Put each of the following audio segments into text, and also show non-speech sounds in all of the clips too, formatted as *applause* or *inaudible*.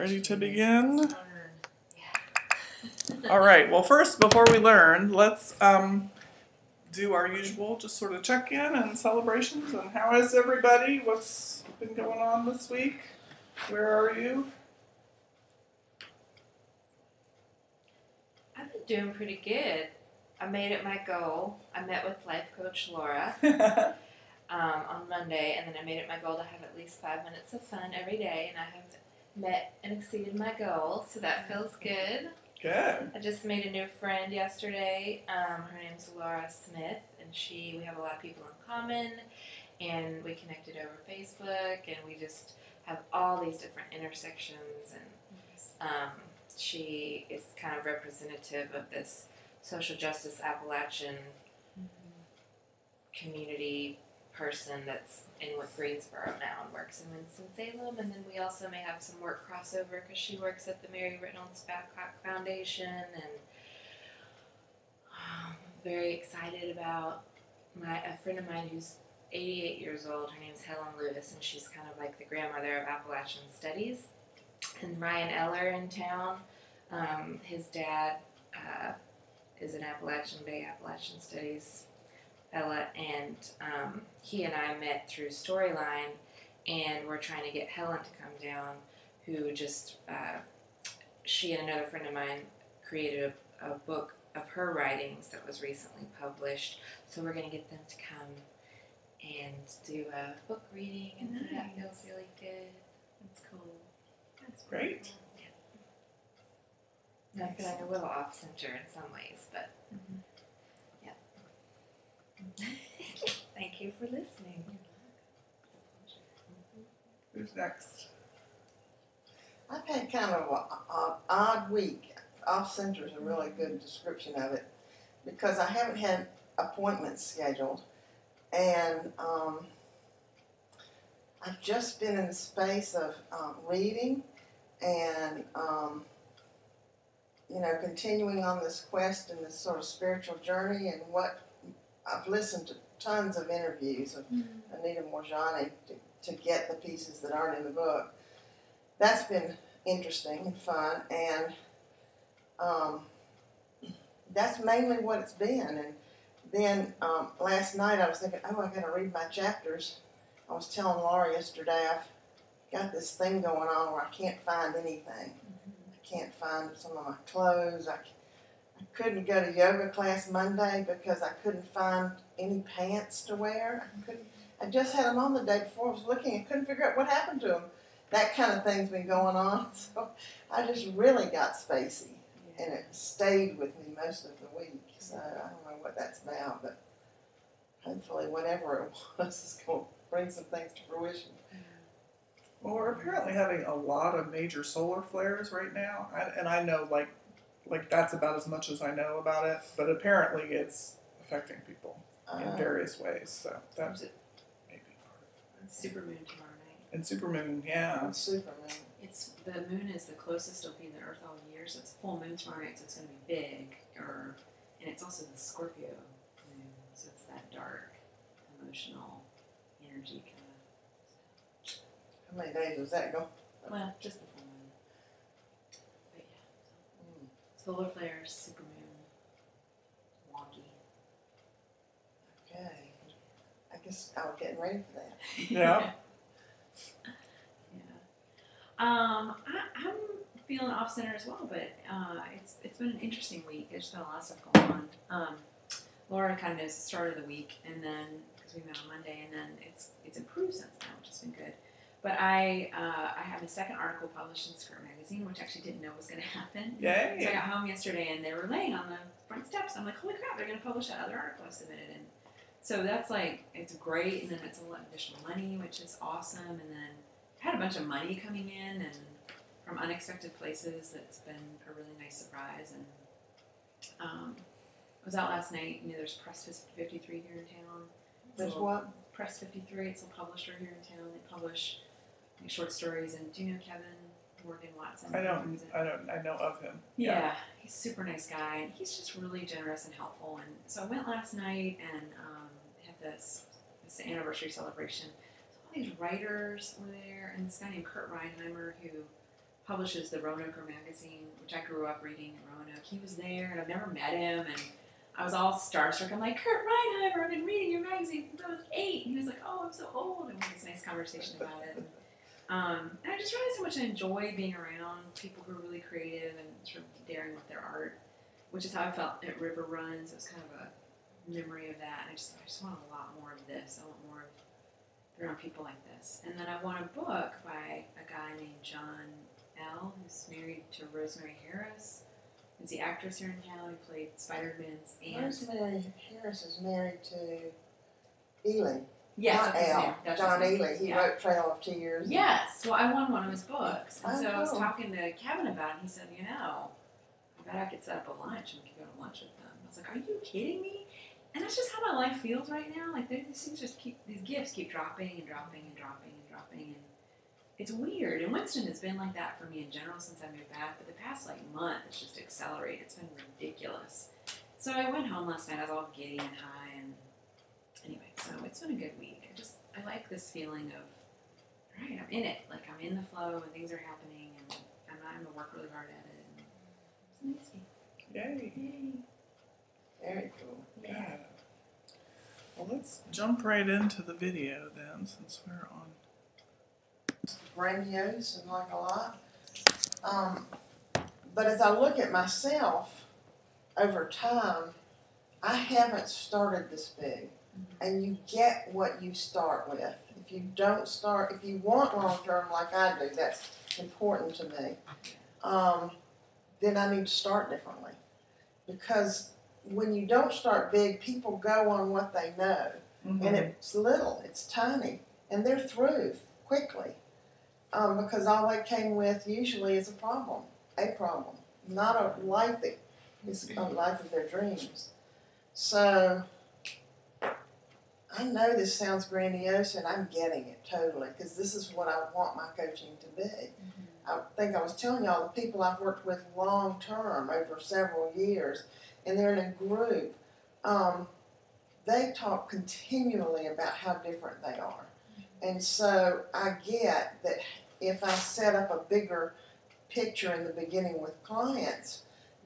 Ready to begin? All right. Well, first, before we learn, let's um, do our usual, just sort of check in and celebrations. And how is everybody? What's been going on this week? Where are you? I've been doing pretty good. I made it my goal. I met with life coach Laura *laughs* um, on Monday, and then I made it my goal to have at least five minutes of fun every day, and I have met and exceeded my goal, so that feels good. Good. I just made a new friend yesterday. Um, her name's Laura Smith, and she we have a lot of people in common, and we connected over Facebook, and we just have all these different intersections, and um, she is kind of representative of this social justice Appalachian community person that's in with Greensboro now and works in Winston-Salem. And then we also may have some work crossover because she works at the Mary Reynolds Babcock Foundation. And um, very excited about my a friend of mine who's 88 years old. Her name's Helen Lewis, and she's kind of like the grandmother of Appalachian Studies. And Ryan Eller in town, um, his dad uh, is an Appalachian Bay Appalachian Studies fella, and um, he and I met through Storyline, and we're trying to get Helen to come down, who just uh, she and another friend of mine created a, a book of her writings that was recently published. So we're gonna get them to come and do a book reading, and that feels really good. That's cool. That's Great. And I feel like a little off center in some ways, but yeah. *laughs* Thank you for listening. Who's next? I've had kind of an odd week. Off center is a really good description of it because I haven't had appointments scheduled, and um, I've just been in the space of um, reading and um, you know continuing on this quest and this sort of spiritual journey. And what I've listened to tons of interviews of Anita Moorjani to, to get the pieces that aren't in the book. That's been interesting and fun, and um, that's mainly what it's been. And then um, last night I was thinking, oh, I got to read my chapters. I was telling Laura yesterday I've got this thing going on where I can't find anything. I can't find some of my clothes. I, c- I couldn't go to yoga class Monday because I couldn't find any pants to wear. I couldn't. I just had them on the day before. I was looking I couldn't figure out what happened to them. That kind of thing's been going on. *laughs* So I just really got spacey, and it stayed with me most of the week. So I don't know what that's about, but hopefully whatever it *laughs* was is going to bring some things to fruition. Well, we're apparently having a lot of major solar flares right now, I, and I know like like that's about as much as I know about it. But apparently, it's affecting people in Uh, various ways. So that's it maybe part of supermoon tomorrow night? And supermoon, yeah. Superman. It's the moon is the closest it'll be to the Earth all year, so it's full moon tomorrow night, so it's going to be big. Or and it's also the Scorpio moon, so it's that dark, emotional energy kind of. So. How many days was that go? Well, just the full moon. But yeah, Mm, solar flares, supermoon, wonky. Okay. I guess I was getting ready for that. *laughs* Yeah. Yeah. Um, I, I'm feeling off center as well, but uh, it's it's been an interesting week. There's been a lot of stuff going on. Um, Laura kind of knows the start of the week, and then because we met on Monday, and then it's it's improved since then, which has been good. But I uh, I have a second article published in Skirt Magazine, which I actually didn't know was going to happen. Yay! So I got home yesterday and they were laying on the front steps. I'm like, holy crap, they're going to publish that other article I submitted. And so that's like, it's great. And then it's a lot of additional money, which is awesome. And then I had a bunch of money coming in and from unexpected places. That's been a really nice surprise. And um, I was out last night. You know, there's Press 53 here in town. There's what? Press 53. It's a publisher here in town. They publish like, short stories. And do you know Kevin Morgan Watson? I don't. He's I don't. I know of him. yeah, he's a super nice guy, and he's just really generous and helpful. And so I went last night and um, had this this anniversary celebration. So all these writers were there, and this guy named Kurt Rheinheimer who publishes the Roanoke magazine, which I grew up reading in Roanoke. He was there, and I've never met him, and I was all starstruck. I'm like, Kurt Rheinheimer, I've been reading your magazine since I was eight. And he was like, Oh, I'm so old, and we had this nice conversation about it. Um, and I just realized how much I enjoy being around people who are really creative and sort of daring with their art, which is how I felt at River Runs. It was kind of a memory of that. And I just, I just want a lot more of this. I want more of around people like this. And then I want a book by a guy named John L., who's married to Rosemary Harris. Is the actress here in town who played Spider Man's aunt. Rosemary Harris is married to Ehle. Yes, Not Al. That's John his name. Ehle. He Yeah. wrote Trail of Tears. Yes. Well, I won one of his books, and Oh, so I was oh, cool. talking to Kevin about it. And he said, "You know, I bet I could set up a lunch and we could go to lunch with them." I was like, "Are you kidding me?" And that's just how my life feels right now. Like these things just keep these gifts keep dropping and dropping and dropping and dropping, and it's weird. And Winston has been like that for me in general since I moved back. But the past like month, it's just accelerated. It's been ridiculous. So I went home last night. I was all giddy and high, anyway, so it's been a good week. I just I like this feeling of right, I'm in it. Like I'm in the flow and things are happening and I'm not gonna work really hard at it. And it's nice. Yay. Yay. Very cool. Yeah. Well, let's jump right into the video then, since we're on. grandiose and like a lot. Um, but as I look at myself over time, I haven't started this big. And you get what you start with. If you don't start, if you want long term like I do, that's important to me. Um, then I need to start differently. Because when you don't start big, people go on what they know and it's little, it's tiny, and they're through quickly. Um, because all they came with usually is a problem, a problem, not a life that is a life of their dreams. So I know this sounds grandiose, and I'm getting it totally because this is what I want my coaching to be. I think I was telling y'all the people I've worked with long term over several years, and they're in a group. Um, they talk continually about how different they are. And so I get that if I set up a bigger picture in the beginning with clients,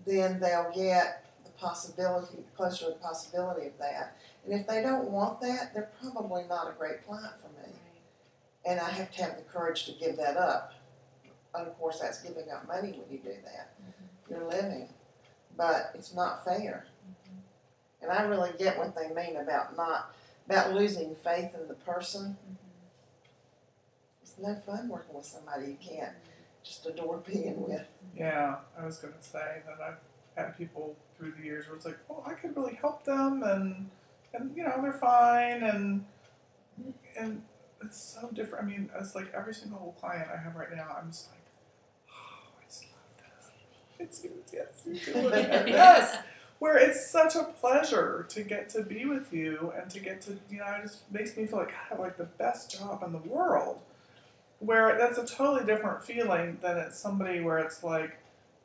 then they'll get the possibility, closer to the possibility of that. And if they don't want that, they're probably not a great client for me. And I have to have the courage to give that up. And of course, that's giving up money when you do that. Mm-hmm. You're living. But it's not fair. Mm-hmm. And I really get what they mean about not, about losing faith in the person. Mm-hmm. It's no fun working with somebody you can't just adore being with. Yeah, I was gonna say that I've had people through the years where it's like, well, I could really help them, and and you know they're fine, and and it's so different. I mean, it's like every single client I have right now, I'm just like, oh, I just love this. It's yes, you do it. *laughs* yes. Where it's such a pleasure to get to be with you and to get to, you know, it just makes me feel like I have like the best job in the world where that's a totally different feeling than it's somebody where it's like,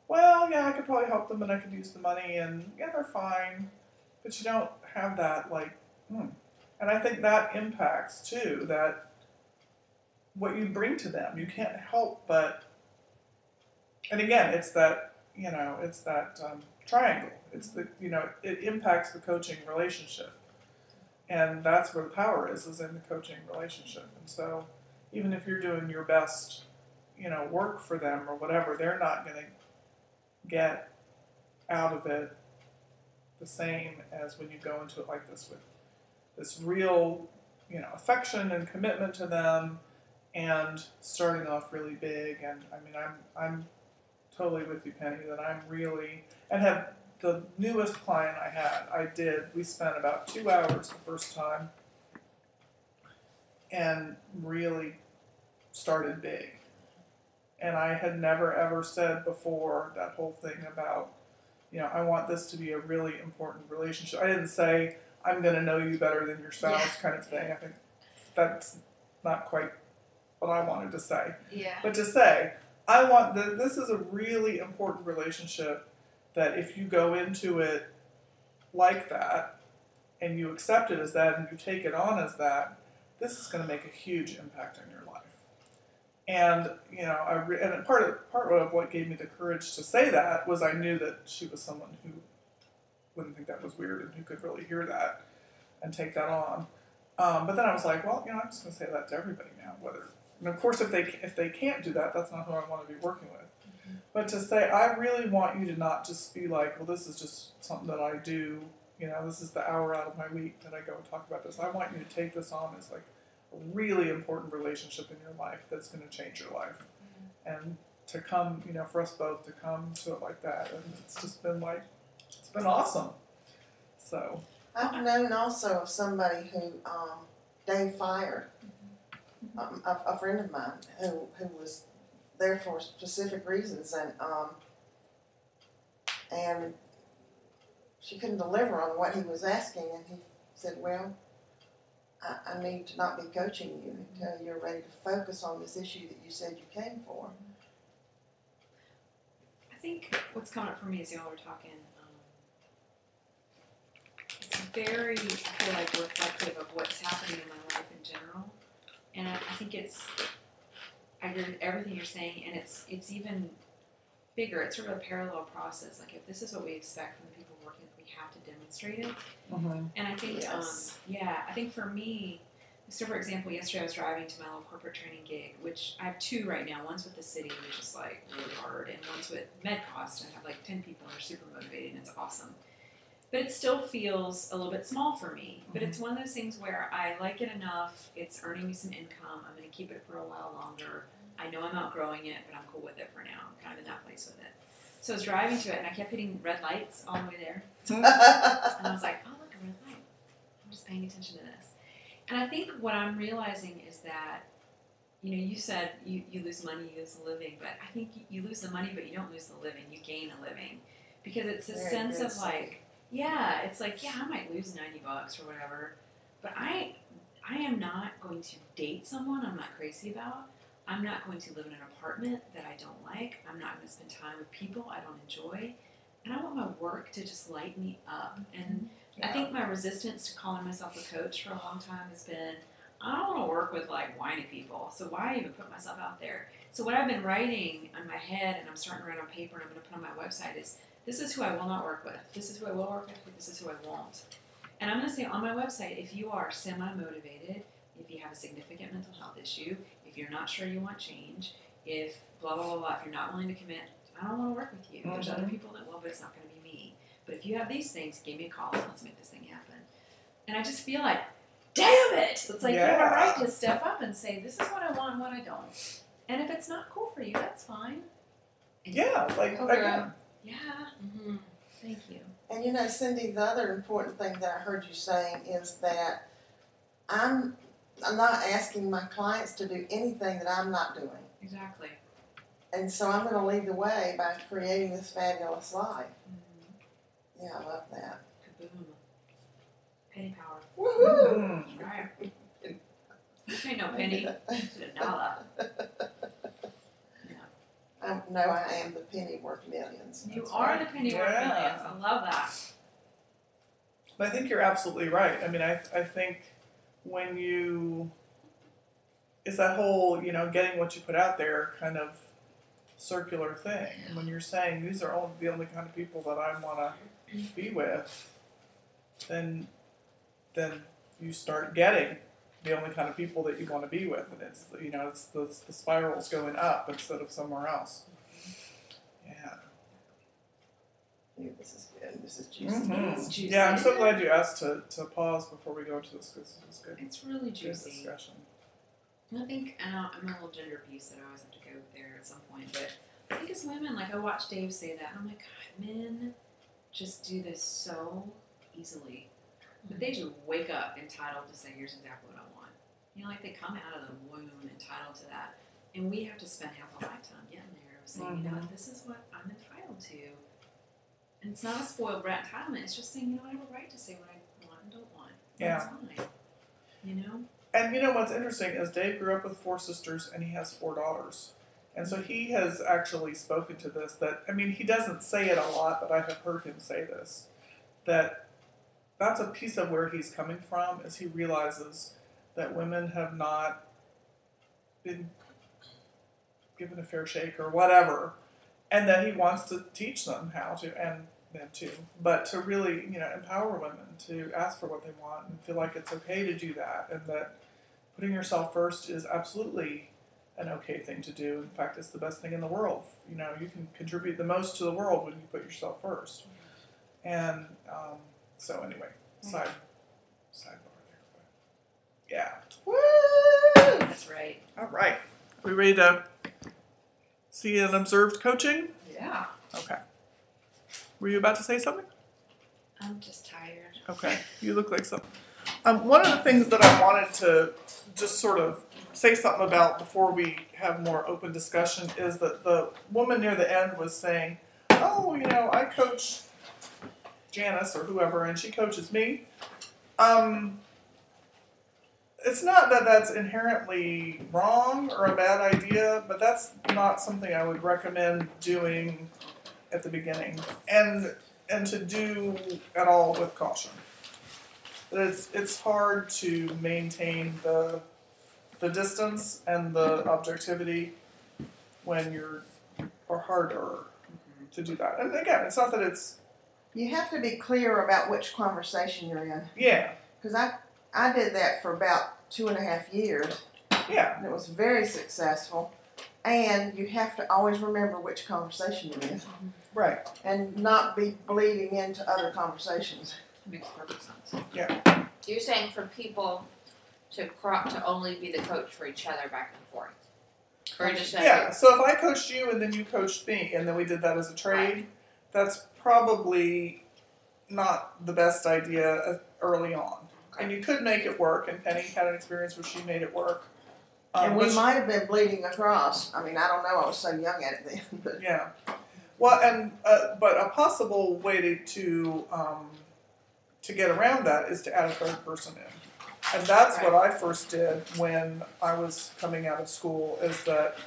well, yeah, I could probably help them and I could use the money and yeah, they're fine. But you don't have that like, hmm. And I think that impacts too, that what you bring to them. You can't help but, and again, it's that, you know, it's that um, triangle. It's the, you know, it impacts the coaching relationship. And that's where the power is, is in the coaching relationship. And so, even if you're doing your best, you know, work for them or whatever, they're not going to get out of it the same as when you go into it like this with this real, you know, affection and commitment to them and starting off really big and I mean I'm I'm totally with you Penny that I'm really and have the newest client I had I did we spent about 2 hours the first time and really started big. And I had never ever said before that whole thing about, you know, I want this to be a really important relationship. I didn't say I'm going to know you better than your spouse Yeah. kind of thing. I think that's not quite what I wanted to say. Yeah. But to say, I want the, this is a really important relationship that if you go into it like that and you accept it as that and you take it on as that, this is going to make a huge impact on your life. And you know, I re- and part of part of what gave me the courage to say that was I knew that she was someone who wouldn't think that was weird and who could really hear that and take that on. Um, but then I was like, well, you know, I'm just going to say that to everybody now. Whether and of course, if they if they can't do that, that's not who I want to be working with. But to say, I really want you to not just be like, well, this is just something that I do. You know, this is the hour out of my week that I go and talk about this. I want you to take this on as like really important relationship in your life that's going to change your life. And to come, you know, for us both to come to it like that, and it's just been like, it's been awesome. So, I've known also of somebody who um, Dave fired, um, a, a friend of mine who who was there for specific reasons, and um, and she couldn't deliver on what he was asking, and he said, "Well, I, I need to not be coaching you until you're ready to focus on this issue that you said you came for." I think what's coming up for me as y'all are talking, um, it's very, I feel like, reflective of what's happening in my life in general. And I, I think it's, I agree with everything you're saying, and it's it's even bigger. It's sort of a parallel process. Like if this is what we expect from the people working, we have to demonstrate it. And I think, Yes. um, yeah, I think for me, so for example, yesterday I was driving to my little corporate training gig, which I have two right now. One's with the city, which is like really hard, and one's with MedCost. and I have like 10 people and they're super motivated, and it's awesome. But it still feels a little bit small for me. But it's one of those things where I like it enough, it's earning me some income, I'm going to keep it for a while longer. I know I'm outgrowing it, but I'm cool with it for now. I'm kind of in that place with it. So I was driving to it, and I kept hitting red lights all the way there. *laughs* And I was like, oh, look, a red light. I'm just paying attention to this. And I think what I'm realizing is that, you know, you said you, you lose money, you lose the living, but I think you, you lose the money, but you don't lose the living. You gain a living. Because it's a Very sense of like, yeah, it's like, yeah, I might lose 90 bucks or whatever, but I, I am not going to date someone I'm not crazy about. I'm not going to live in an apartment that I don't like. I'm not going to spend time with people I don't enjoy. And I want my work to just light me up. And mm-hmm. I think my resistance to calling myself a coach for a long time has been I don't want to work with like whiny people, so why even put myself out there? So what I've been writing on my head and I'm starting to write on paper and I'm going to put on my website is this is who I will not work with. This is who I will work with. This is who I won't. And I'm going to say on my website if you are semi motivated, if you have a significant mental health issue, if you're not sure you want change, if blah blah blah blah, if you're not willing to commit, I don't want to work with you. There's other people that will, but it's not going to be me. But if you have these things, give me a call. Let's make this thing happen. And I just feel like, damn it! It's like you have a right to step up and say, this is what I want and what I don't. And if it's not cool for you, that's fine. And yeah, like Okay. again, Yeah. Mm-hmm. Thank you. And you know, Cindy, the other important thing that I heard you saying is that I'm I'm not asking my clients to do anything that I'm not doing. Exactly. And so I'm going to lead the way by creating this fabulous life. Mm-hmm. Yeah, I love that. Kaboom. Penny power. Woohoo! mm, Right. Ain't no penny. *laughs* It's a dollar. *laughs* I know I am the penny worth millions. You That's are right. the penny worth Yeah. millions. I love that. But I think you're absolutely right. I mean, I, I think when you, it's that whole, you know, getting what you put out there kind of circular thing. And when you're saying these are all the only kind of people that I want to be with, then, then you start getting the only kind of people that you want to be with. And it's, you know, it's the, the spirals going up instead of somewhere else. Yeah. This is good. This is juicy. Mhm. It's juicy. Yeah, I'm so glad you asked to, to pause before we go into this because it was good, It's really good juicy. discussion. I think I- I'm a little gender piece that I always have to go there at some point, but I think as women, like I watch Dave say that, and I'm like, God, men just do this so easily. But they just wake up entitled to say, here's exactly what I want. You know, like they come out of the womb entitled to that. And we have to spend half a lifetime getting there of saying, you know, this is what I'm entitled to. And it's not a spoiled brat entitlement, it's just saying, you know, I have a right to say what I want and don't want. That's fine. You know? And you know what's interesting is Dave grew up with four sisters and he has four daughters. And so he has actually spoken to this that I mean he doesn't say it a lot, but I have heard him say this. That that's a piece of where he's coming from is he realizes that women have not been given a fair shake or whatever, and that he wants to teach them how to and them too, but to really you know empower women to ask for what they want and feel like it's okay to do that, and that putting yourself first is absolutely an okay thing to do. In fact, it's the best thing in the world. You know, you can contribute the most to the world when you put yourself first. And um, so anyway, side sidebar there. But yeah. Woo! That's right. All right. We ready to see an observed coaching? Yeah. Okay. Were you about to say something? I'm just tired. Okay. You look like something. Um, one of the things that I wanted to just sort of say something about before we have more open discussion is that the woman near the end was saying, "Oh, you know, I coach Janice or whoever, and she coaches me." Um, it's not that that's inherently wrong or a bad idea, but that's not something I would recommend doing at the beginning, and and to do at all with caution. It's it's hard to maintain the the distance and the objectivity when you're or harder mm-hmm. to do that. And again, it's not that it's You have to be clear about which conversation you're in. yeah Because I, I did that for about two and a half years, yeah and it was very successful. And you have to always remember which conversation you're in, right and not be bleeding into other conversations. Makes perfect sense. Yeah. You're saying for people to cro- to only be the coach for each other back and forth, or just like yeah. So if I coached you and then you coached me and then we did that as a trade, that's probably not the best idea uh, early on. And you could make it work. And Penny had an experience where she made it work. Um, and we might have been bleeding across. I mean, I don't know. I was so young at it then, *laughs* but Yeah. Well, and uh, but a possible way to to, um, to get around that is to add a third person in, and that's what I first did when I was coming out of school. Is that,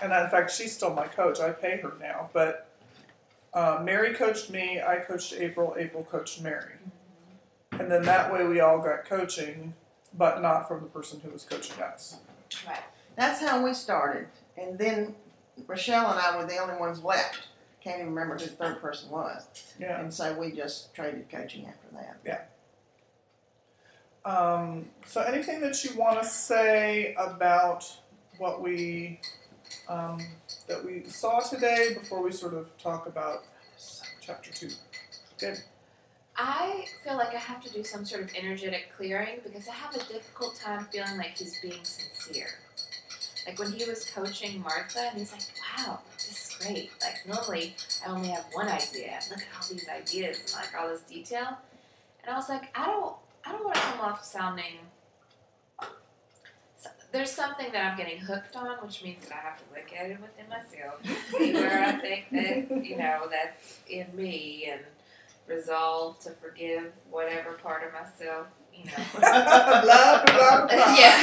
and in fact, she's still my coach. I pay her now, but uh, Mary coached me. I coached April. April coached Mary, and then that way we all got coaching, but not from the person who was coaching us. right. that's how we started. And then Rochelle and I were the only ones left. Can't even remember who the third person was. Yeah. And so we just traded coaching after that. Um, so anything that you want to say about what we um, that we saw today before we sort of talk about chapter two? Good. Feel like I have to do some sort of energetic clearing because I have a difficult time feeling like he's being sincere. Like when he was coaching Martha, and he's like, "Wow, this is great." Like normally I only have one idea. Look at all these ideas and like all this detail, and I was like, I don't, I don't want to come off sounding. So, there's something that I'm getting hooked on, which means that I have to look at it within myself, see where I think that you know that's in me, and resolve to forgive whatever part of myself, you know. blah blah blah. yeah,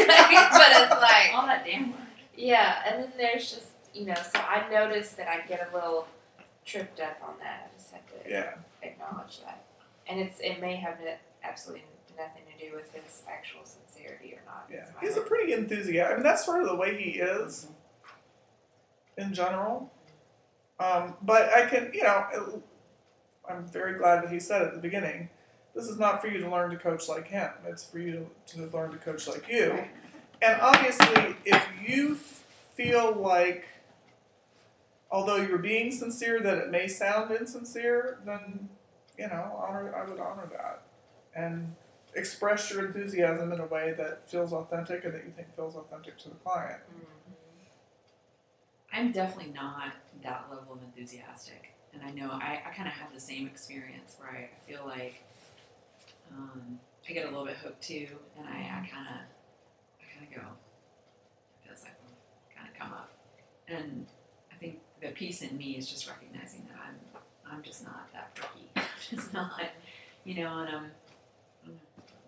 but it's like All that damn word. yeah, and then there's just you know, so I noticed that I get a little tripped up on that. I just have to Yeah. acknowledge that, and it's it may have no- absolutely nothing to do with his actual sincerity or not. Yeah. He's a pretty enthusiastic. I mean, that's sort of the way he is in general. Um, but I can, you know, I'm very glad that he said at the beginning. This is not for you to learn to coach like him. It's for you to, to learn to coach like you. And obviously, if you feel like, although you're being sincere, that it may sound insincere, then you know, honor. I would honor that, and express your enthusiasm in a way that feels authentic and that you think feels authentic to the client. Mm-hmm. I'm definitely not that level of enthusiastic, and I know I, I kind of have the same experience where I feel like um, I get a little bit hooked too, and I, kind of I kind of go it feels like kind of come up, and I think the piece in me is just recognizing that I'm I'm just not that freaky, *laughs* just not you know, and um, I don't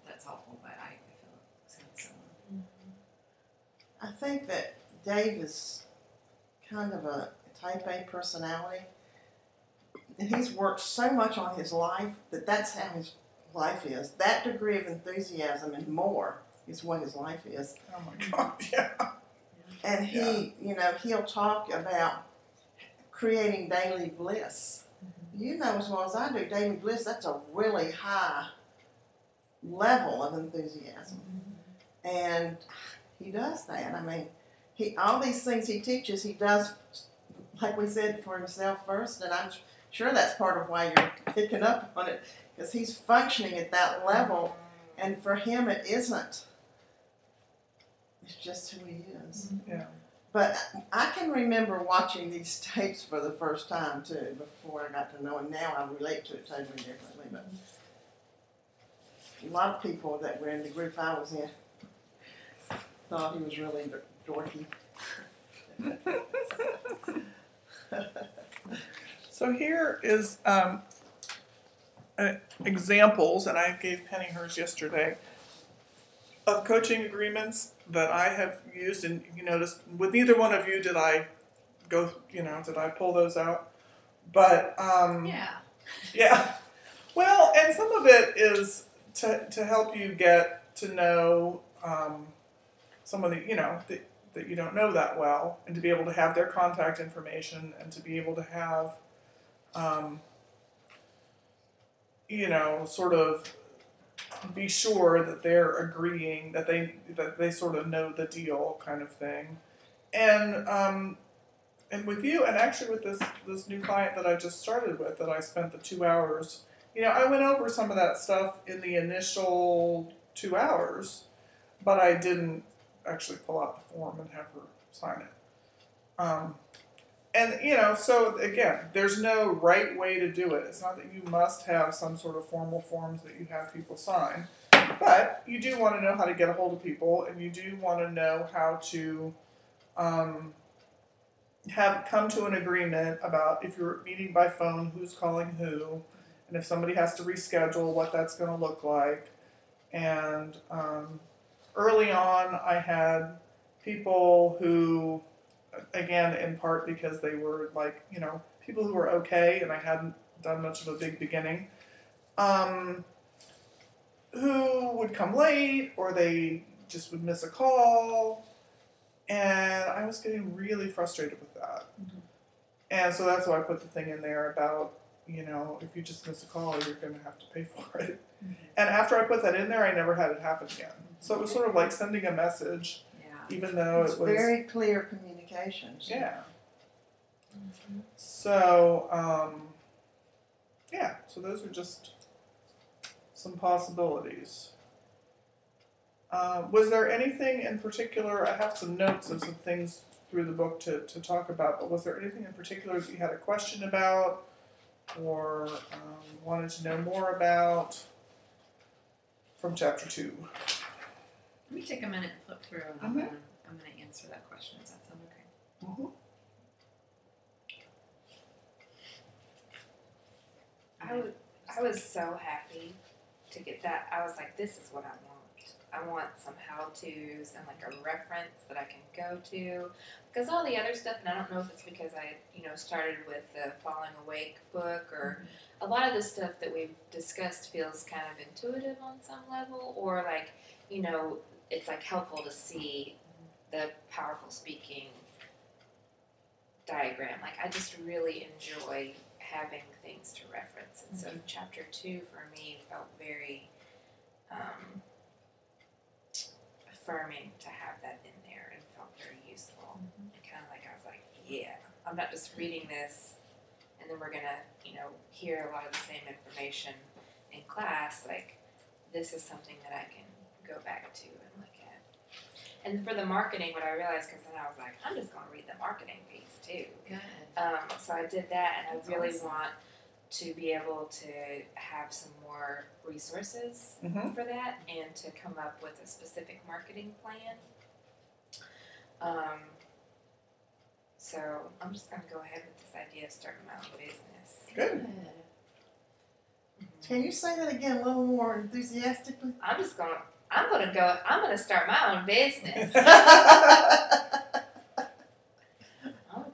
that's helpful, but I, feel so. I think that Dave is kind of a type A personality. And he's worked so much on his life that that's how his life is. That degree of enthusiasm and more is what his life is. Oh my *laughs* god, yeah. and he, you know, he'll talk about creating daily bliss. Mm-hmm. You know as well as I do, daily bliss. That's a really high level of enthusiasm, mm-hmm. and he does that. I mean, he all these things he teaches, he does, like we said, for himself first, and I'm sure that's part of why you're picking up on it because he's functioning at that level, and for him, it isn't. It's just who he is. Mm-hmm. Yeah. But I can remember watching these tapes for the first time too, before I got to know him. Now I relate to it totally differently. But a lot of people that were in the group I was in thought he was really dorky. *laughs* *laughs* So here is um, uh, examples, and I gave Penny hers yesterday, of coaching agreements that I have used. And you notice with neither one of you did I go, you know, did I pull those out? But um, Yeah. yeah. Well, and some of it is to, to help you get to know um, someone that you know that, that you don't know that well, and to be able to have their contact information, and to be able to have, um, you know, sort of be sure that they're agreeing that they that they sort of know the deal, kind of thing, and um, and with you, and actually with this this new client that I just started with, that I spent the two hours, you know, I went over some of that stuff in the initial two hours, but I didn't actually pull out the form and have her sign it. Um, and you know, so again, there's no right way to do it. It's not that you must have some sort of formal forms that you have people sign, but you do want to know how to get a hold of people, and you do want to know how to. Um, have come to an agreement about if you're meeting by phone, who's calling who, and if somebody has to reschedule, what that's going to look like. And um, early on, I had people who, again, in part because they were like, you know, people who were okay, and I hadn't done much of a big beginning, um, who would come late or they just would miss a call and I was getting really frustrated with that. And so that's why I put the thing in there about, you know, if you just miss a call, you're going to have to pay *laughs* for it. And after I put that in there, I never had it happen again. So it was sort of like sending a message, Yeah. even though It's it was. very clear communications. Yeah. So, um, yeah, so those are just some possibilities. Uh, was there anything in particular? I have some notes of some things through the book to, to talk about, but was there anything in particular that you had a question about or um, wanted to know more about from chapter two? Let me take a minute and flip through and I'm Mhm. gonna I'm gonna answer that question. That? I was I was so happy to get that. I was like, this is what I want. I want some how tos and like a reference that I can go to. Because all the other stuff, and I don't know if it's because I, you know, started with the Falling Awake book or mm-hmm. a lot of the stuff that we've discussed feels kind of intuitive on some level, or like, you know, it's like helpful to see mm-hmm. the powerful speaking diagram. Like, I just really enjoy having things to reference. And so chapter two for me felt very um, affirming to have that in there and felt very useful. And kind of like I was like, yeah, I'm not just reading this and then we're gonna, you know, hear a lot of the same information in class. Like, this is something that I can go back to and look at. And for the marketing, what I realized, because then I was like, I'm just gonna read the marketing too. Good. Um, so I did that, and That's I really awesome. want to be able to have some more resources Mm-hmm. for that, and to come up with a specific marketing plan. Um, so I'm just gonna go ahead with this idea of starting my own business. Good. Can you say that again a little more enthusiastically? I'm just gonna. I'm gonna go. I'm gonna start my own business. *laughs*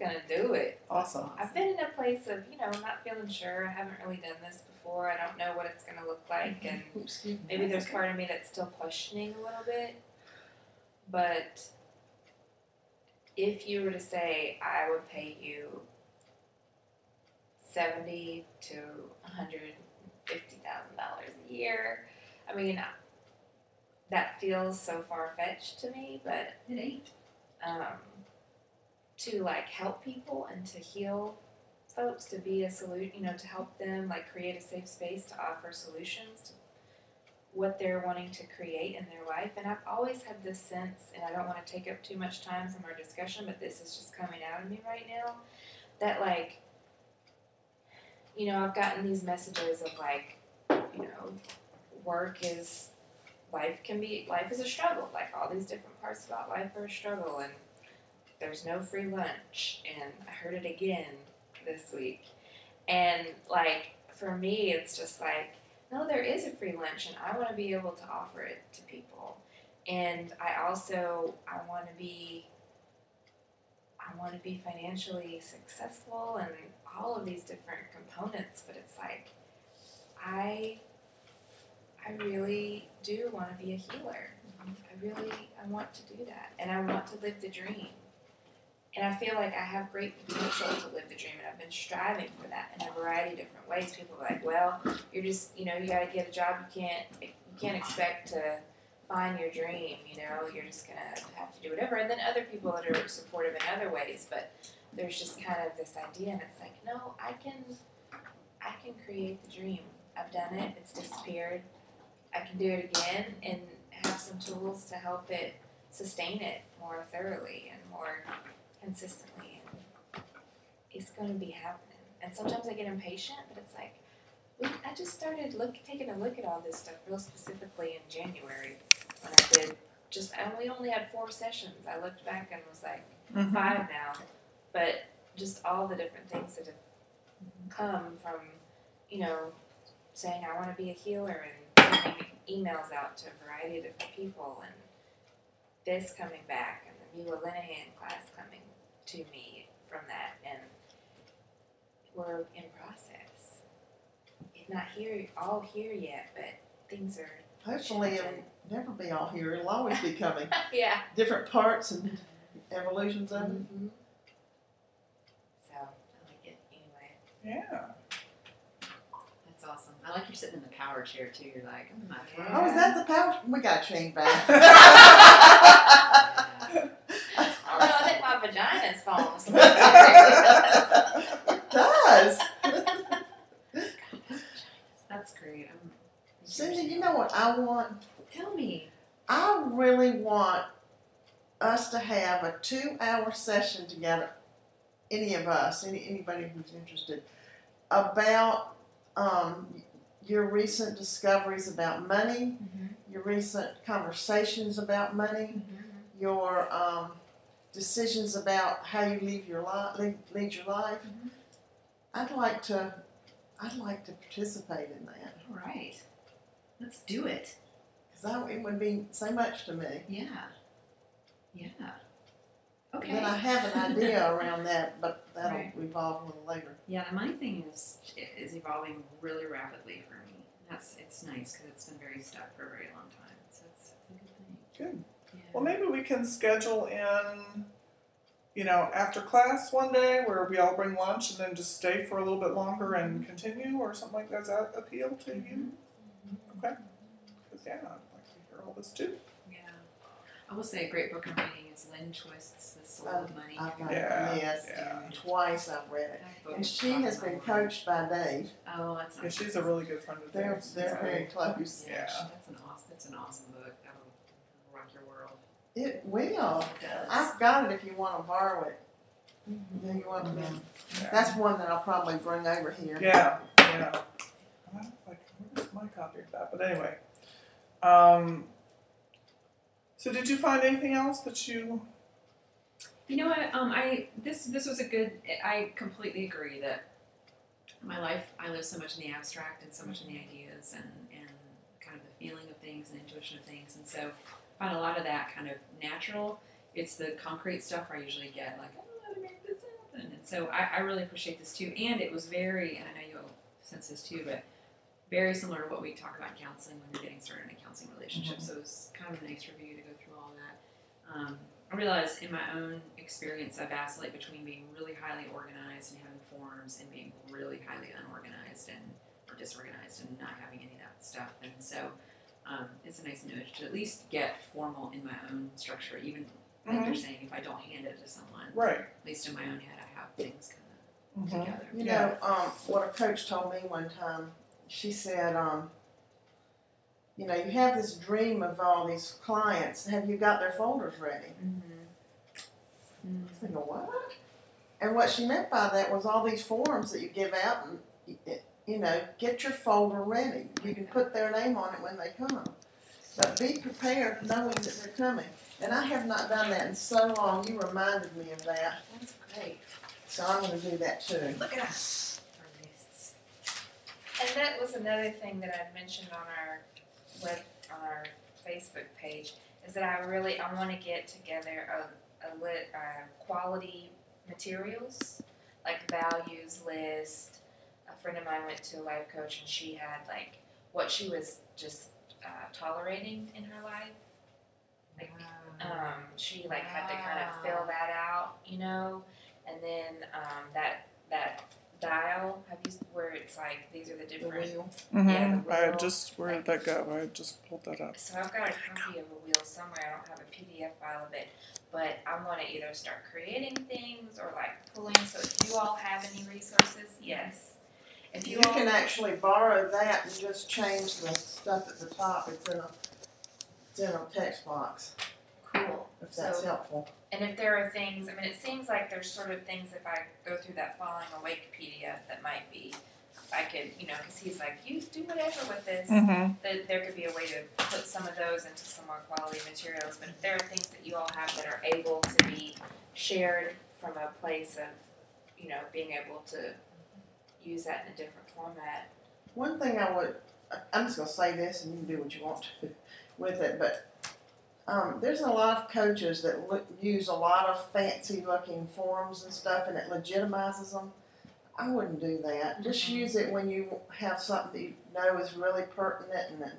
I'm gonna do it. awesome. I've been in a place of, you know, not feeling sure. I haven't really done this before. I don't know what it's going to look like. And *laughs* maybe there's part of me that's still questioning a little bit. But if you were to say I would pay you seventy to one hundred fifty thousand dollars a year, I mean, that feels so far fetched to me. But It ain't. um, to like help people and to heal folks, to be a solution, you know, to help them like create a safe space to offer solutions to what they're wanting to create in their life. And I've always had this sense, and I don't want to take up too much time from our discussion, but this is just coming out of me right now, that like, you know, I've gotten these messages of like, you know, work is life can be life is a struggle. Like all these different parts about life are a struggle and there's no free lunch and I heard it again this week. And like for me it's just like no there is a free lunch and I want to be able to offer it to people. And I also I want to be I want to be financially successful and all of these different components, but it's like I I really do want to be a healer. Mm-hmm. I really I want to do that and I want to live the dream. And I feel like I have great potential to live the dream and I've been striving for that in a variety of different ways. People are like, Well, you're just you know, you gotta get a job, you can't you can't expect to find your dream, you know, you're just gonna have to do whatever and then other people that are supportive in other ways, but there's just kind of this idea and it's like, No, I can I can create the dream. I've done it, it's disappeared. I can do it again and have some tools to help it sustain it more thoroughly and more consistently. And it's going to be happening. And sometimes I get impatient, but it's like, I just started look taking a look at all this stuff real specifically in January when I did just, and we only had four sessions. I looked back and was like, Mhm. five now, but just all the different things that have come from, you know, saying I want to be a healer and sending emails out to a variety of different people and this coming back and the Mila Linehan class coming to me from that and we're in process. It's not here all here yet, but things are Hopefully, it'll never be all here. It'll always be coming. *laughs* yeah. Different parts and evolutions of it. Mm-hmm. So I like it anyway. Yeah. That's awesome. I like you're sitting in the power chair too. You're like, I'm not Oh, is that the power? We got to change back. *laughs* *laughs* I don't know, I think my vagina's falling asleep. it does. That's great. I'm, Cindy, you know what I want? Tell me. I really want us to have a two-hour session together. Any of us, any anybody who's interested, about um, your recent discoveries about money, your recent conversations about money, your um, decisions about how you live your life, lead, lead your life. I'd like to, I'd like to participate in that All right. Let's do it. because it would mean so much to me. Yeah. Yeah. Okay. Then I have an idea around that, but that'll Right. evolve a little later. Yeah, the money thing is is evolving really rapidly for me. That's it's nice because it's been very stuck for a very long time. So it's, it's a good thing. Good. Yeah. Well, maybe we can schedule in, you know, after class one day where we all bring lunch and then just stay for a little bit longer and mm-hmm. continue or something like that. Does that appeal to you? Mm-hmm. Okay. Because, yeah, I'd like to hear all this too. Yeah. I will say a great book I'm reading is Lynn Twist's The Soul of Money. I've got Yeah, yes, yeah. and twice I've read it, That book and is she has probably been my one. coached by Dave. Oh, that's Yeah, she's a really good friend of They're theirs. they're so- very close. Yeah, Yeah. That's an awesome. That's an awesome book. That'll rock your world. It will. It does. I've got it if you want to borrow it. Do you want to? Yeah. That's one that I'll probably bring over here. Yeah, yeah. I don't like where's my copy of that? But anyway. Um so did you find anything else that you You know what? Um, I this this was a good. I completely agree that my life I live so much in the abstract and so much in the ideas and and kind of the feeling of things and intuition of things, and so I find a lot of that kind of natural. It's the concrete stuff I usually get like, oh, how to make this happen, and so I, I really appreciate this too. And it was very, I know you'll sense this too, but very similar to what we talk about in counseling when you're getting started in a counseling relationship. So it was kind of a nice review to go through all that. Um, I realize in my own experience, I vacillate between being really highly organized and having forms and being really highly unorganized and or disorganized and not having any of that stuff. And so um, it's a nice nudge to at least get formal in my own structure, even like you're saying, if I don't hand it to someone, Right. at least in my own head, I have things kind of together. You Yeah. know, um, what a coach told me one time, she said, um, you know, you have this dream of all these clients. Have you got their folders ready? Mm-hmm. I go, what? And what she meant by that was all these forms that you give out, and you know, get your folder ready. You can put their name on it when they come, but be prepared, knowing that they're coming. And I have not done that in so long. You reminded me of that, That's great. so I'm going to do that too. Look at us. And that was another thing that I mentioned on our web on our Facebook page is that I really I want to get together a a lit uh, quality materials like values list. A friend of mine went to a life coach and she had like what she was just uh, tolerating in her life. Like um, she like had to kind of fill that out, you know, and then um, that that dial. Have you where it's like these are the The different. wheel. Mhm. Yeah, the I just where did that go? I just pulled that up. So I've got a copy of a wheel somewhere. I don't have a PDF file of it, but I want to either start creating things or like pulling. So if you all have any resources, yes. If you, You all can actually borrow that and just change the stuff at the top. It's in a, it's in a text box, cool. if that's So- helpful. And if there are things, I mean, it seems like there's sort of things if I go through that Falling Awake PDF that might be, I could, you know, because he's like, you do whatever with this. Mm-hmm. That there could be a way to put some of those into some more quality materials. But if there are things that you all have that are able to be shared from a place of, you know, being able to use that in a different format. One thing I would, I- I'm just gonna say this and you can do what you want to *laughs* with it, but um, there's a lot of coaches that look, use a lot of fancy looking forms and stuff and it legitimizes them. I wouldn't do that. Just Mhm. use it when you have something that you know is really pertinent and then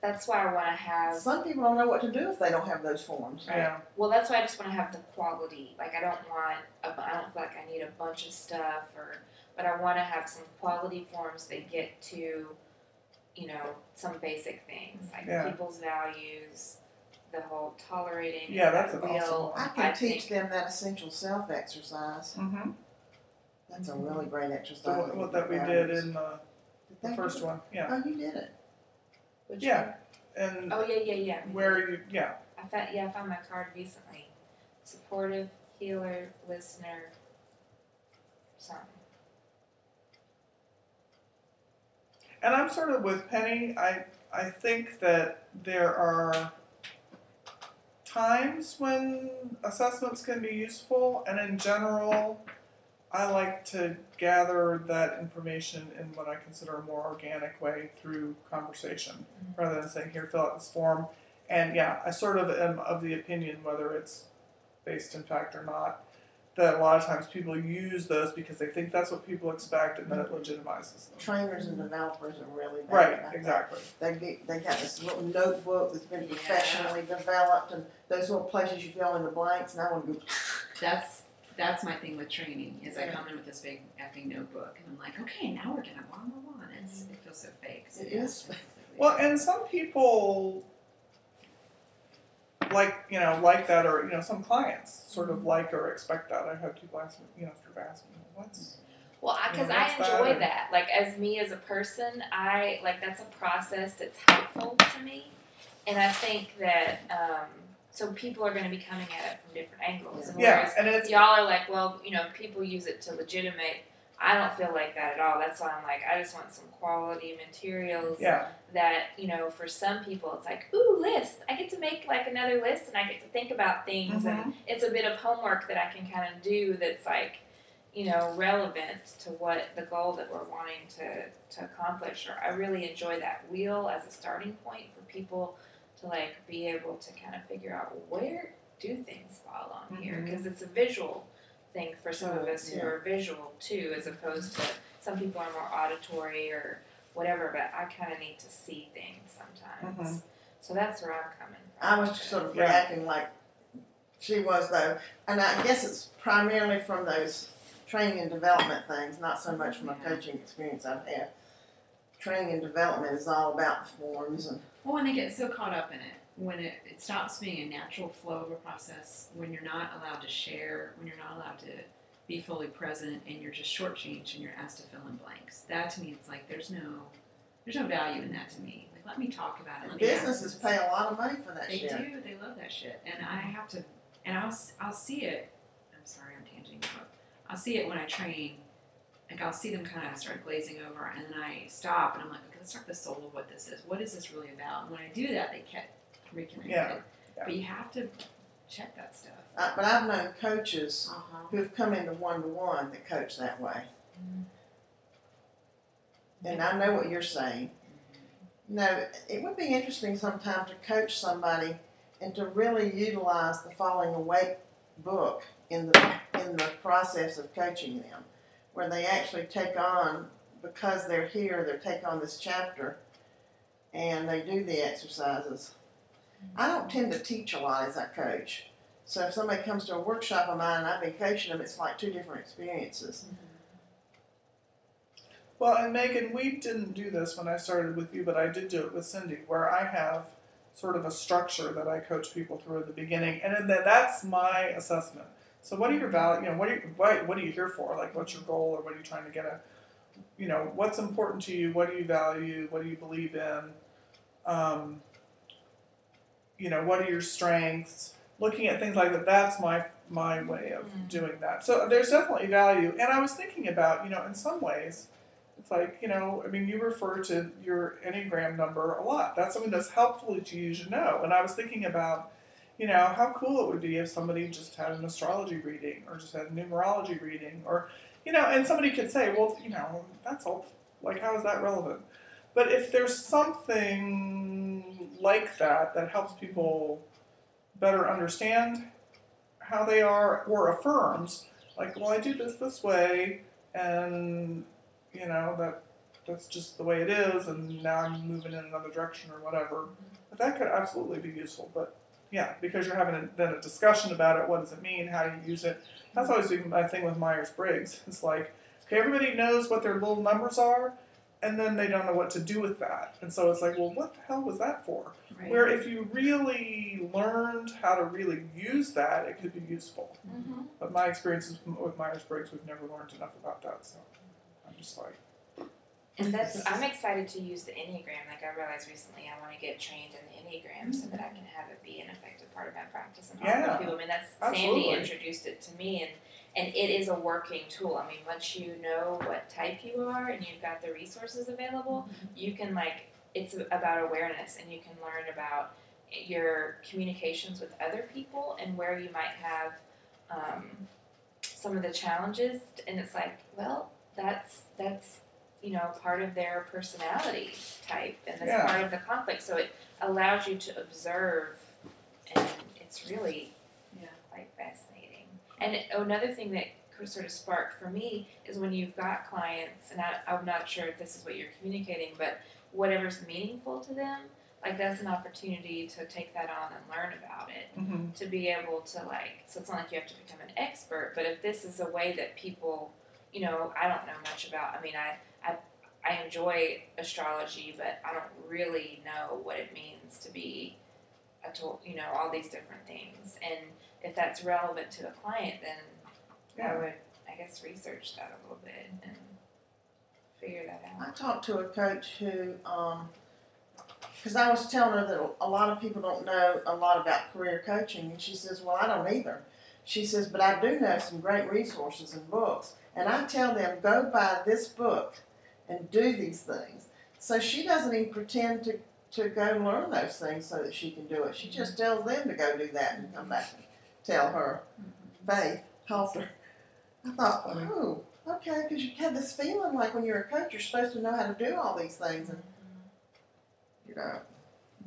That's why I want to have. some people don't know what to do if they don't have those forms. Yeah. Well, that's why I just want to have the quality. Like I don't want. A, I don't feel like I need a bunch of stuff, or but I want to have some quality forms that get to, you know, some basic things like Yeah. people's values, the whole tolerating. Yeah, that's that an awesome real- one. I can I teach think- them that essential self exercise. Mm-hmm. That's a really great exercise. The one what that we did in the, the Did they first one. Yeah. Oh, you did it. Which Yeah. And? Oh yeah, yeah, yeah. where you yeah. I found yeah, I found my card recently. Supportive, healer, listener, something. And I'm sort of with Penny. I I think that there are times when assessments can be useful, and in general, I like to gather that information in what I consider a more organic way through conversation, mm-hmm. rather than saying, "Here, fill out this form." And yeah, I sort of am of the opinion, whether it's based in fact or not, that a lot of times people use those because they think that's what people expect, and then it legitimizes them. Trainers and developers are really bad Right, about that. exactly. They get, they got this little notebook that's been Yeah. professionally developed, and those little places you fill in the blanks. And I want to go. *laughs* That's that's my thing with training is I come in with this big effing notebook and I'm like, okay, now we're gonna blah blah blah. And it's, it feels so fake. So It yeah, is. I Well, and some people like you know like that, or you know some clients sort of like or expect that. I've had people ask me, you know, sort of ask me, what's Well, because I what's that? enjoy And- that. Like as me as a person, I like that's a process that's helpful to me, and I think that um, so people are going to be coming at it from different angles. And yeah, and it's y'all are like, well, you know, people use it to legitimate. I don't feel like that at all. That's why I'm like, I just want some quality materials yeah, that you know for some people it's like ooh list. I get to make like another list and i get to think about things and it's a bit of homework that i can kind of do that's like you know relevant to what the goal that we're wanting to to accomplish. Or i really enjoy that wheel as a starting point for people to like be able to kind of figure out where do things fall on here. Mhm. because it's a visual thing for some of Oh, us who yeah. are visual too as opposed to some people are more auditory or whatever, but I kind of need to see things sometimes. Mm-hmm. So that's where I'm coming from. I was sort of Yeah. reacting like She was though, and I guess it's primarily from those training and development things, not so much from a coaching experience I've had. Training and development is all about the forms and Well, when they get so caught up in it, when it, it stops being a natural flow of a process, when you're not allowed to share, when you're not allowed to be fully present, and you're just shortchanged and you're asked to fill in blanks. That to me, it's like there's no, there's no value in that to me. Like let me talk about it. Let businesses pay a lot of money for that They shit. do. They love that shit, and I have to, and I'll I'll see it. I'm sorry, I'm tanging. But I'll see it when I train. Like I'll see them kind of start glazing over, and then I stop, and I'm like, okay, let's start the soul of what this is. What is this really about? And when I do that, they get reconnected. Yeah, yeah. But you have to check that stuff. Uh, but I've known coaches Uh-huh. who've come into one to one that coach that way, and I know what you're saying. You know, it would be interesting sometime to coach somebody and to really utilize the Falling Awake book in the in the process of coaching them, where they actually take on because they're here, they take on this chapter, and they do the exercises. I don't tend to teach a lot as I coach, so if somebody comes to a workshop of mine and I've been coaching them, it's like two different experiences. Well, and Megan, we didn't do this when I started with you, but I did do it with Cindy, where I have sort of a structure that I coach people through at the beginning, and then that's my assessment. So, what are your value? You know, what are you, what, what are you here for? Like, what's your goal, or what are you trying to get at? You know, what's important to you? What do you value? What do you believe in? Um, you know, what are your strengths? Looking at things like that. That's my my way of Mhm. doing that. So there's definitely value. And I was thinking about, you know, in some ways, it's like, you know, I mean, you refer to your Enneagram number a lot. That's something that's helpful to you to know. And I was thinking about, you know, how cool it would be if somebody just had an astrology reading or just had a numerology reading or, you know, and somebody could say, well, you know, that's all, like, how is that relevant? But if there's something like that that helps people better understand how they are or affirms, like, well, I do this this way, and you know that that's just the way it is, and now I'm moving in another direction or whatever. But that could absolutely be useful. But yeah, because you're having a, then a discussion about it. What does it mean? How do you use it? That's always been my thing with Myers Briggs. It's like, okay, everybody knows what their little numbers are, and then they don't know what to do with that. And so it's like, well, what the hell was that for? Right. Where if you really learned how to really use that, it could be useful. Mm-hmm. But my experiences with Myers Briggs, we've never learned enough about that. So I'm just like, And that's I'm excited to use the Enneagram. Like I realized recently I want to get trained in the Enneagram so that I can have it be an effective part of my practice and help Yeah. people. I mean that's Absolutely. Sandy introduced it to me and and it is a working tool. I mean once you know what type you are and you've got the resources available, you can like it's about awareness and you can learn about your communications with other people and where you might have um, some of the challenges and it's like well that's that's you know part of their personality type and that's Yeah. part of the conflict so it allows you to observe and it's really Yeah. quite fascinating and another thing that sort of sparked for me is when you've got clients and I, i'm not sure if this is what you're communicating but whatever's meaningful to them like that's an opportunity to take that on and learn about it mm-hmm. to be able to like so it's not like you have to become an expert but if this is a way that people you know i don't know much about i mean i i, I enjoy astrology but i don't really know what it means to be a tool you know all these different things and if that's relevant to the client then i would i guess research that a little bit and figure that out I talked to a coach who, um, because I was telling her that a lot of people don't know a lot about career coaching, and she says, "Well, I don't either." She says, "But I do know some great resources and books, and I tell them go buy this book and do these things." So she doesn't even pretend to to go learn those things so that she can do it. She just tells them to go do that and come back tell her. Mm-hmm. Faith helped her. I thought, oh, okay, because you have this feeling like when you're a coach, you're supposed to know how to do all these things, and you know.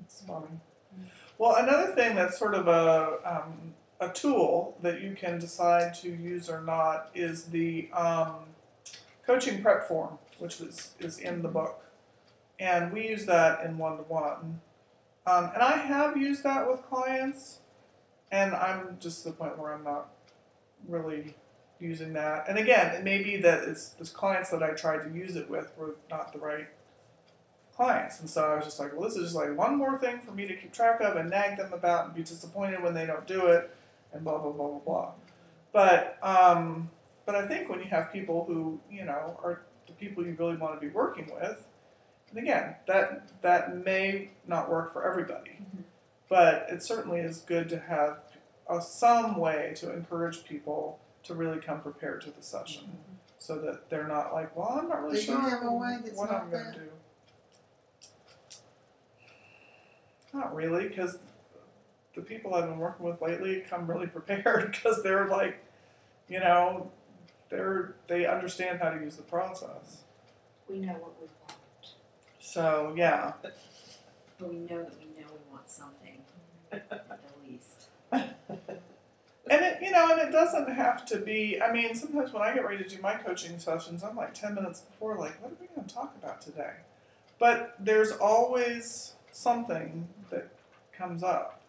It's funny. Mm-hmm. Well, another thing that's sort of a um, a tool that you can decide to use or not is the um, coaching prep form, which is is in the mm-hmm. book, and we use that in one to one. And I have used that with clients, and I'm just the point where I'm not really using that. And again, it may be that it's the clients that I tried to use it with were not the right clients, and so I was just like, well, this is just like one more thing for me to keep track of and nag them about and be disappointed when they don't do it, and blah blah blah blah blah. But um, but I think when you have people who you know are the people you really want to be working with, and again, that that may not work for everybody, but it certainly is good to have uh, some way to encourage people to really come prepared to the session, so that they're not like, well, I'm not really Do sure have a way that's what not I'm going to do. Not really, because the people I've been working with lately come really *laughs* prepared because they're like, you know, they're they understand how to use the process. We know what we want. So yeah, But we know that we know we want something, at least. *laughs* and it you know, and it doesn't have to be. I mean, sometimes when I get ready to do my coaching sessions, I'm like ten minutes before, like, what are we going to talk about today? But there's always something that comes up.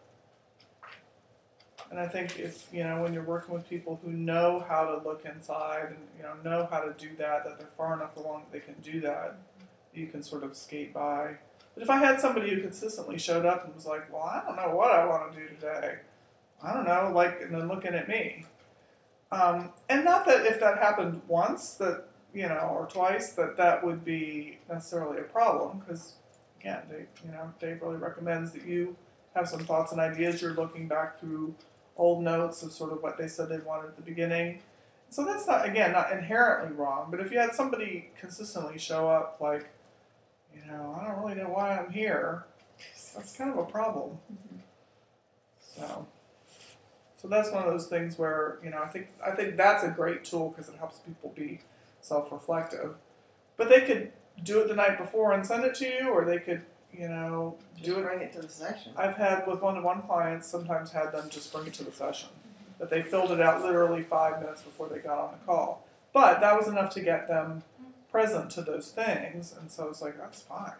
And I think if you know when you're working with people who know how to look inside and you know know how to do that, that they're far enough along that they can do that, you can sort of skate by. But if I had somebody who consistently showed up and was like, "Well, I don't know what I want to do today," I don't know, like, and then looking at me, um, and not that if that happened once, that you know, or twice, that that would be necessarily a problem because again, Dave, you know, Dave really recommends that you have some thoughts and ideas. You're looking back through old notes of sort of what they said they wanted at the beginning. So that's not again not inherently wrong, but if you had somebody consistently show up like, you know, I don't really know why I'm here, that's kind of a problem. So, so that's one of those things where you know I think I think that's a great tool because it helps people be self-reflective. But they could do it the night before and send it to you, or they could you know Just do it bring it to the session. I've had with one-to-one clients sometimes had them just bring it to the session. That they filled it out literally five minutes before they got on the call. But that was enough to get them present to those things, and so it's like that's fine.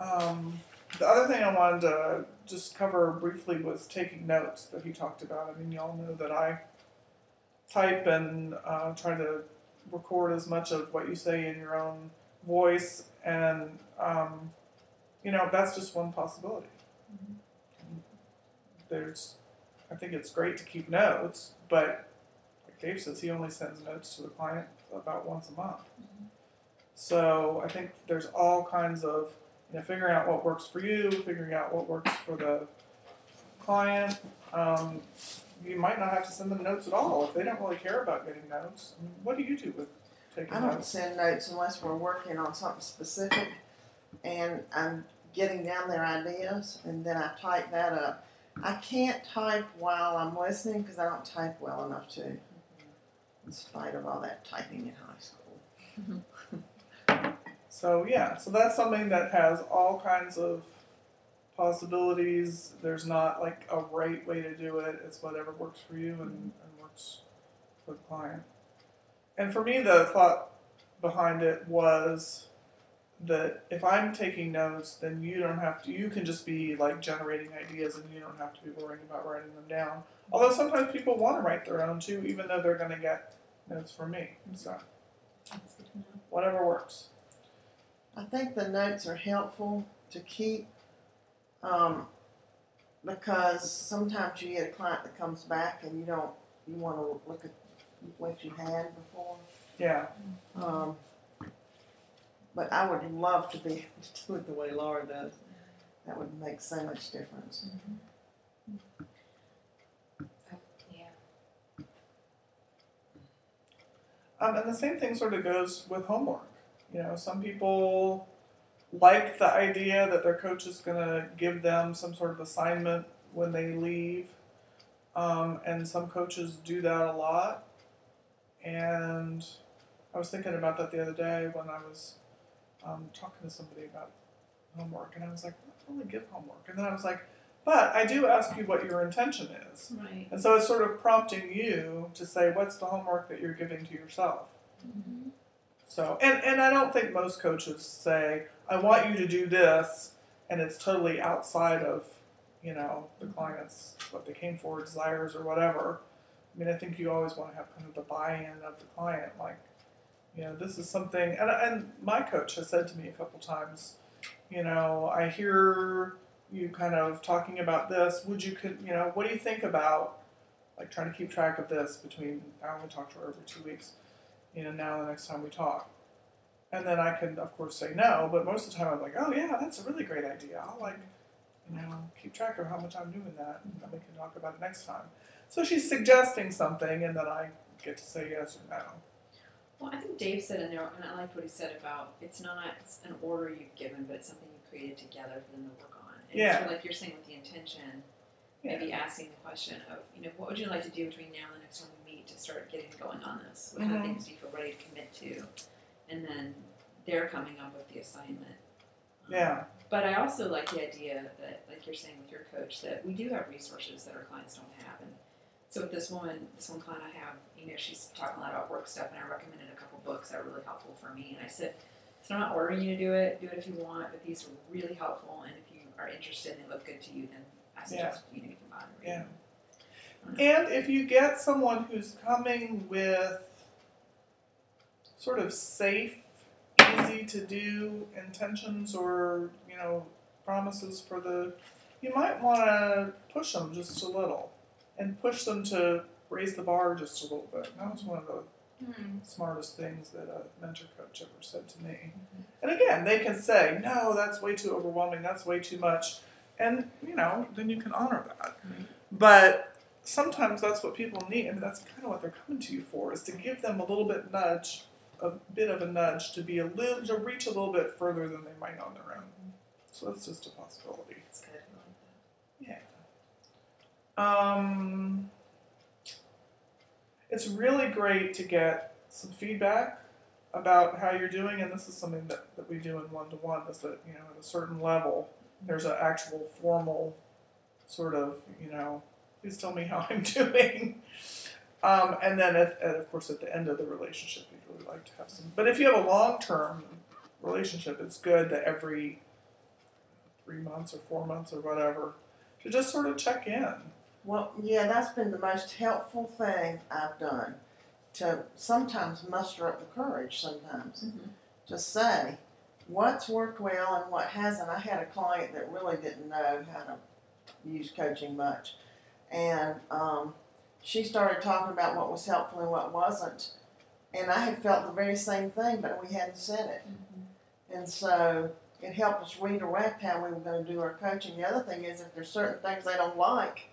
Um, the other thing I wanted to just cover briefly was taking notes that he talked about. I mean, y'all know that I type and uh, try to record as much of what you say in your own voice, and um, you know that's just one possibility. There's, I think it's great to keep notes, but like Dave says, he only sends notes to the client about once a month. So I think there's all kinds of you know figuring out what works for you, figuring out what works for the client. Um, you might not have to send them notes at all if they don't really care about getting notes. I mean, what do you do with taking I don't notes? send notes unless we're working on something specific and I'm getting down their ideas and then I type that up. I can't type while I'm listening because I don't type well enough to, in spite of all that typing in high school. *laughs* So yeah, so that's something that has all kinds of possibilities. There's not like a right way to do it. It's whatever works for you and, and works for the client. And for me, the thought behind it was that if I'm taking notes, then you don't have to. You can just be like generating ideas, and you don't have to be worrying about writing them down. Although sometimes people want to write their own too, even though they're going to get notes for me. So That's good to know. whatever works. I think the notes are helpful to keep um, because sometimes you get a client that comes back and you don't, you want to look at what you had before. Yeah. Um, but I would love to be *laughs* able to do it the way Laura does. That would make so much difference. Yeah. Um, and the same thing sort of goes with homework. You know, some people like the idea that their coach is going to give them some sort of assignment when they leave. Um, and some coaches do that a lot. And I was thinking about that the other day when I was um, talking to somebody about homework. And I was like, I don't really give homework. And then I was like, but I do ask you what your intention is. Right. And so it's sort of prompting you to say, what's the homework that you're giving to yourself? Mm-hmm. So, and, and I don't think most coaches say, I want you to do this, and it's totally outside of, you know, the client's what they came for, desires or whatever. I mean, I think you always want to have kind of the buy-in of the client, like, you know, this is something. And and my coach has said to me a couple times, you know, I hear you kind of talking about this. Would you could, you know, what do you think about like trying to keep track of this between now and we talk to her every two weeks, you know, now the next time we talk. And then I can, of course, say no, but most of the time I'm like, oh yeah, that's a really great idea. I'll like, you know, keep track of how much I'm doing that, and then we can talk about it next time. So she's suggesting something, and then I get to say yes or no. Well, I think Dave said in there, and I liked what he said about it's not an order you've given, but it's something you created together for them to work. And Yeah. sort of like you're saying with the intention, maybe asking the question of, you know, what would you like to do between now and the next time we meet to start getting going on this? What kind of Mhm. things do you feel ready to commit to? And then they're coming up with the assignment. Um, Yeah. But I also like the idea that, like you're saying with your coach, that we do have resources that our clients don't have. And so with this woman, this one client I have, you know, she's talking a lot about work stuff, and I recommended a couple books that were really helpful for me. And I said, so I'm not ordering you to do it. Do it if you want, but these are really helpful. And if are interested and they look good to you, then I suggest you know you can buy them. Yeah. And if you get someone who's coming with sort of safe, easy to do intentions or, you know, promises for the, you might want to push them just a little and push them to raise the bar just a little bit. That was one of the Hmm. smartest things that a mentor coach ever said to me. And again, they can say, no, that's way too overwhelming, that's way too much. And, you know, then you can honor that. But sometimes that's what people need. I mean, that's kind of what they're coming to you for, is to give them a little bit nudge, a bit of a nudge to be a little, to reach a little bit further than they might on their own. So that's just a possibility. That's good. I like that. Yeah. Um, it's really great to get some feedback about how you're doing, and this is something that, that we do in one to one. Is that you know at a certain level, there's an actual formal sort of you know, please tell me how *laughs* I'm doing. Um, and then at, at, of course at the end of the relationship, you'd really like to have some. But if you have a long term relationship, it's good that every three months or four months or whatever to just sort of check in. Well, yeah, that's been the most helpful thing I've done to sometimes muster up the courage sometimes Mhm. to say what's worked well and what hasn't. I had a client that really didn't know how to use coaching much, and um, she started talking about what was helpful and what wasn't, and I had felt the very same thing, but we hadn't said it. And so it helped us redirect how we were going to do our coaching. The other thing is, if there's certain things they don't like,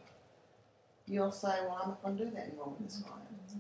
you'll say, "Well, I'm not going to do that anymore with this mm-hmm. client." Mm-hmm.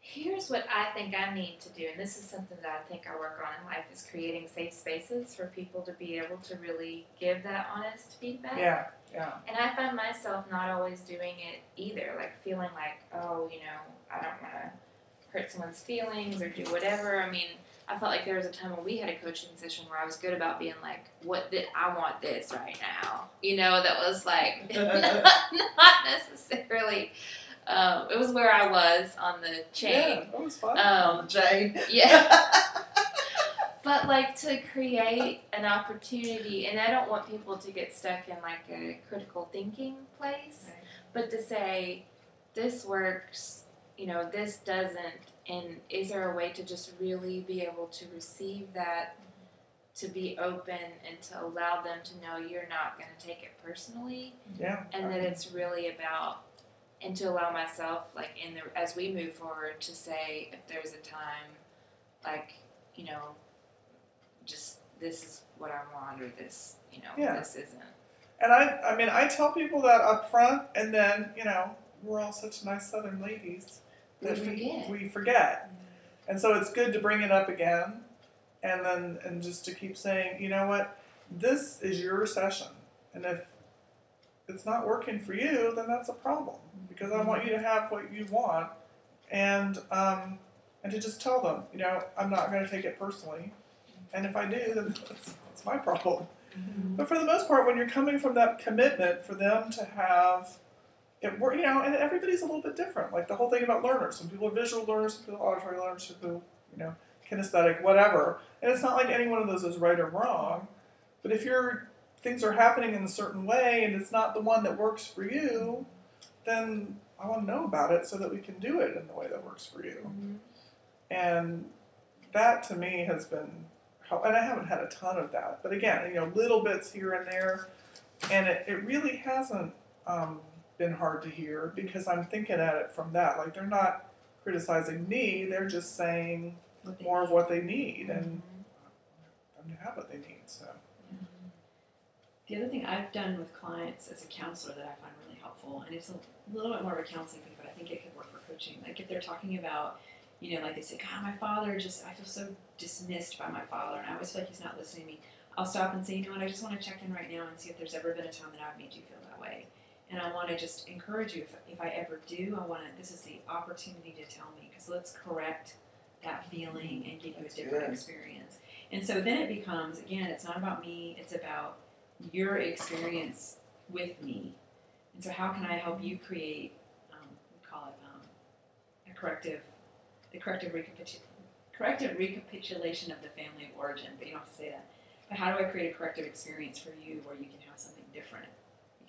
Here's what I think I need to do, and this is something that I think I work on in life is creating safe spaces for people to be able to really give that honest feedback. Yeah, yeah, And I find myself not always doing it either, like feeling like, oh, you know, I don't want to hurt someone's feelings or do whatever. I mean, I felt like there was a time when we had a coaching session where I was good about being like, what did I want this right now? You know, that was like not, *laughs* not necessarily. Um, it was where I was on the yeah. chain. That was fun. Um, *laughs* Jade. yeah. *laughs* but like to create an opportunity, and I don't want people to get stuck in like a critical thinking place, Right. but to say, this works, you know, this doesn't, and is there a way to just really be able to receive that, to be open, and to allow them to know you're not going to take it personally? yeah, and that it's really about and to allow myself like in the as we move forward to say if there's a time like you know just this is what I want or this you know Yeah. this isn't And I, I mean, I tell people that up front, and then you know, we're all such nice Southern ladies We that forget. we forget, and so it's good to bring it up again, and then and just to keep saying, you know what, this is your session, and if it's not working for you, then that's a problem because I want you to have what you want, and um, and to just tell them, you know, I'm not going to take it personally, and if I do, then *laughs* that's, that's my problem. But for the most part, when you're coming from that commitment for them to have it you know, and everybody's a little bit different. Like the whole thing about learners. Some people are visual learners, some people are auditory learners, some people, you know, kinesthetic, whatever. And it's not like any one of those is right or wrong. But if you're things are happening in a certain way and it's not the one that works for you, then I want to know about it so that we can do it in the way that works for you. Mm-hmm. And that to me has been, and I haven't had a ton of that, but again, you know, little bits here and there, and it, it really hasn't um, been hard to hear because I'm thinking at it from that. Like they're not criticizing me, they're just saying more of what they need and mm-hmm. them to have what they need. So mm-hmm. The other thing I've done with clients as a counselor that I find really helpful, and it's a little bit more of a counseling thing, but I think it could work for coaching. Like if they're talking about, you know, like they say, God, my father just, I feel so dismissed by my father, and I always feel like he's not listening to me. I'll stop and say, you know what, I just want to check in right now and see if there's ever been a time that I've made you feel. And I want to just encourage you, if, if I ever do, I want to, this is the opportunity to tell me, because let's correct that feeling and give you a different good. experience. And so then it becomes, again, it's not about me, it's about your experience with me. And so, how can I help you create, um, we call it um, a corrective, the corrective, recapitu- corrective recapitulation of the family of origin, but you don't have to say that. But how do I create a corrective experience for you where you can have something different?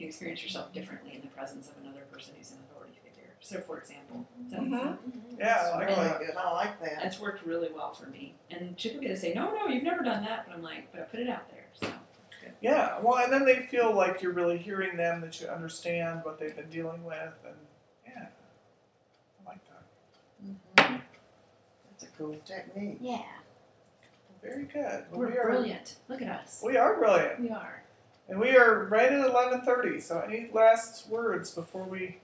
You experience yourself differently in the presence of another person who's an authority figure. So, for example, does that make Mhm. yeah, I like really that. good. I like that. That's worked really well for me. And typically they say, no, no, you've never done that. But I'm like, but I put it out there. So. Yeah, well, and then they feel like you're really hearing them, that you understand what they've been dealing with, and yeah, I like that. Mhm. That's a cool technique. Yeah. Very good. Well, We're we are brilliant. Look at us. we are brilliant, We are. And we are right at eleven thirty. So, any last words before we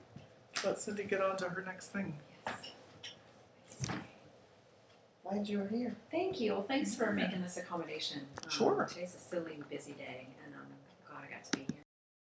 let Cindy get on to her next thing? Glad you were here. Thank you. Well, thanks for making this accommodation. Um, Sure. Today's a silly, busy day.